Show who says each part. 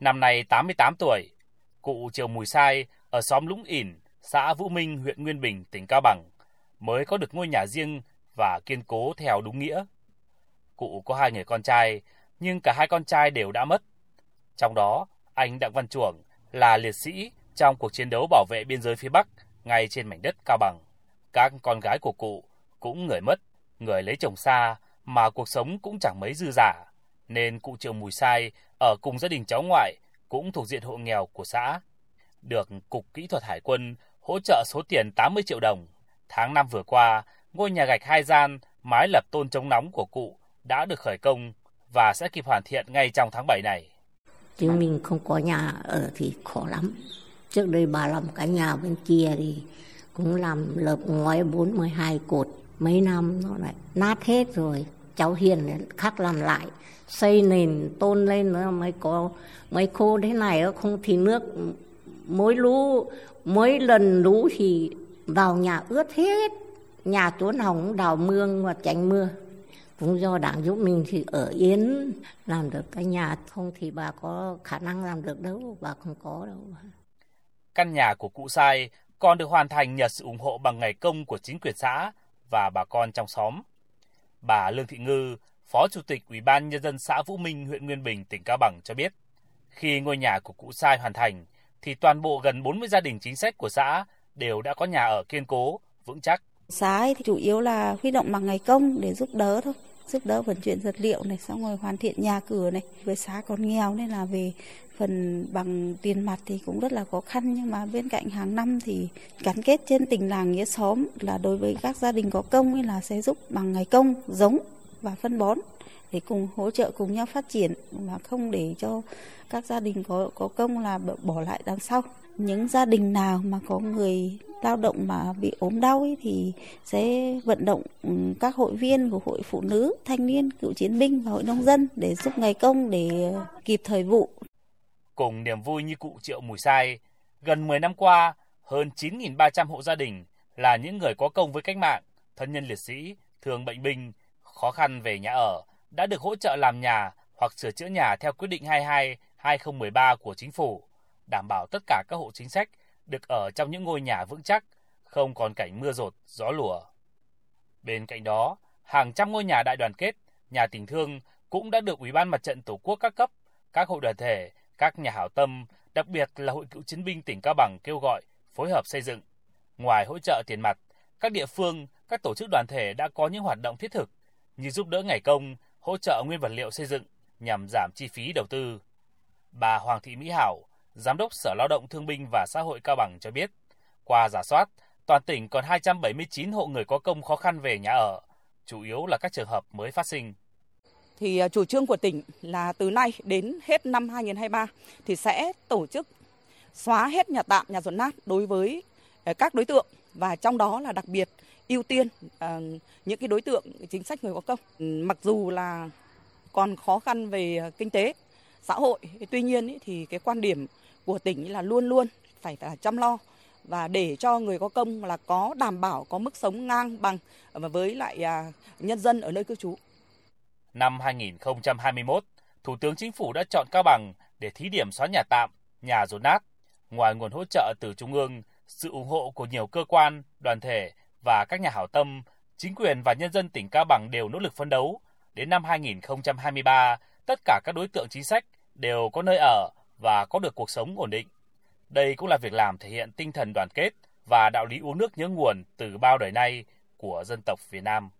Speaker 1: Năm nay 88 tuổi, cụ Triều Mùi Sai ở xóm Lũng ỉn, xã Vũ Minh, huyện Nguyên Bình, tỉnh Cao Bằng mới có được ngôi nhà riêng và kiên cố theo đúng nghĩa. Cụ có hai người con trai, nhưng cả hai con trai đều đã mất. Trong đó, anh Đặng Văn Chuồng là liệt sĩ trong cuộc chiến đấu bảo vệ biên giới phía Bắc ngay trên mảnh đất Cao Bằng. Các con gái của cụ cũng người mất, người lấy chồng xa mà cuộc sống cũng chẳng mấy dư giả, nên cụ Triệu Mùi Sai ở cùng gia đình cháu ngoại cũng thuộc diện hộ nghèo của xã. Được Cục Kỹ thuật Hải quân hỗ trợ số tiền 80 triệu đồng. Tháng 5 vừa qua, ngôi nhà gạch hai gian, mái lập tôn chống nóng của cụ đã được khởi công và sẽ kịp hoàn thiện ngay trong tháng 7 này.
Speaker 2: Chứ mình không có nhà ở thì khó lắm. Trước đây bà làm cái nhà bên kia thì cũng làm lợp ngói 42 cột. Mấy năm nó lại nát hết rồi. Cháu Hiền khắc làm lại. Xây nền, tôn lên nữa, mới có mấy khô thế này không thì nước, mỗi lũ, mỗi lần lũ thì vào nhà ướt hết. Nhà chỗ nào cũng đào mương và tránh mưa. Cũng do đảng giúp mình thì ở yên làm được cái nhà, không thì bà có khả năng làm được đâu, bà không có đâu.
Speaker 1: Căn nhà của cụ sai còn được hoàn thành nhờ sự ủng hộ bằng ngày công của chính quyền xã và bà con trong xóm bà Lương Thị Ngư Phó Chủ tịch Ủy ban Nhân dân xã Vũ Minh, huyện Nguyên Bình, tỉnh Cao Bằng cho biết, khi ngôi nhà của cụ Sai hoàn thành, thì toàn bộ gần 40 gia đình chính sách của xã đều đã có nhà ở kiên cố, vững chắc.
Speaker 3: Xã thì chủ yếu là huy động bằng ngày công để giúp đỡ thôi giúp đỡ vận chuyển vật liệu này, xong rồi hoàn thiện nhà cửa này. Với xã còn nghèo nên là về phần bằng tiền mặt thì cũng rất là khó khăn. Nhưng mà bên cạnh hàng năm thì gắn kết trên tình làng nghĩa xóm là đối với các gia đình có công là sẽ giúp bằng ngày công, giống và phân bón để cùng hỗ trợ cùng nhau phát triển. Và không để cho các gia đình có có công là bỏ lại đằng sau. Những gia đình nào mà có người lao động mà bị ốm đau ấy thì sẽ vận động ừ, các hội viên của hội phụ nữ, thanh niên, cựu chiến binh và hội nông dân để giúp ngày công để kịp thời vụ.
Speaker 1: Cùng niềm vui như cụ Triệu Mùi Sai, gần 10 năm qua, hơn 9.300 hộ gia đình là những người có công với cách mạng, thân nhân liệt sĩ, thường bệnh binh, khó khăn về nhà ở đã được hỗ trợ làm nhà hoặc sửa chữa nhà theo quyết định 22-2013 của chính phủ, đảm bảo tất cả các hộ chính sách được ở trong những ngôi nhà vững chắc, không còn cảnh mưa rột, gió lùa. Bên cạnh đó, hàng trăm ngôi nhà đại đoàn kết, nhà tình thương cũng đã được Ủy ban Mặt trận Tổ quốc các cấp, các hội đoàn thể, các nhà hảo tâm, đặc biệt là Hội cựu chiến binh tỉnh Cao Bằng kêu gọi phối hợp xây dựng. Ngoài hỗ trợ tiền mặt, các địa phương, các tổ chức đoàn thể đã có những hoạt động thiết thực như giúp đỡ ngày công, hỗ trợ nguyên vật liệu xây dựng nhằm giảm chi phí đầu tư. Bà Hoàng Thị Mỹ Hảo, Giám đốc Sở Lao động Thương binh và Xã hội Cao Bằng cho biết, qua giả soát, toàn tỉnh còn 279 hộ người có công khó khăn về nhà ở, chủ yếu là các trường hợp mới phát sinh.
Speaker 4: Thì à, chủ trương của tỉnh là từ nay đến hết năm 2023 thì sẽ tổ chức xóa hết nhà tạm, nhà rột nát đối với à, các đối tượng và trong đó là đặc biệt ưu tiên à, những cái đối tượng chính sách người có công. Mặc dù là còn khó khăn về kinh tế, xã hội, tuy nhiên thì cái quan điểm của tỉnh là luôn luôn phải là chăm lo và để cho người có công là có đảm bảo có mức sống ngang bằng với lại à, nhân dân ở nơi cư trú.
Speaker 1: Năm 2021, Thủ tướng Chính phủ đã chọn Cao Bằng để thí điểm xóa nhà tạm, nhà rột nát. Ngoài nguồn hỗ trợ từ Trung ương, sự ủng hộ của nhiều cơ quan, đoàn thể và các nhà hảo tâm, chính quyền và nhân dân tỉnh Cao Bằng đều nỗ lực phấn đấu. Đến năm 2023, tất cả các đối tượng chính sách đều có nơi ở và có được cuộc sống ổn định. Đây cũng là việc làm thể hiện tinh thần đoàn kết và đạo lý uống nước nhớ nguồn từ bao đời nay của dân tộc Việt Nam.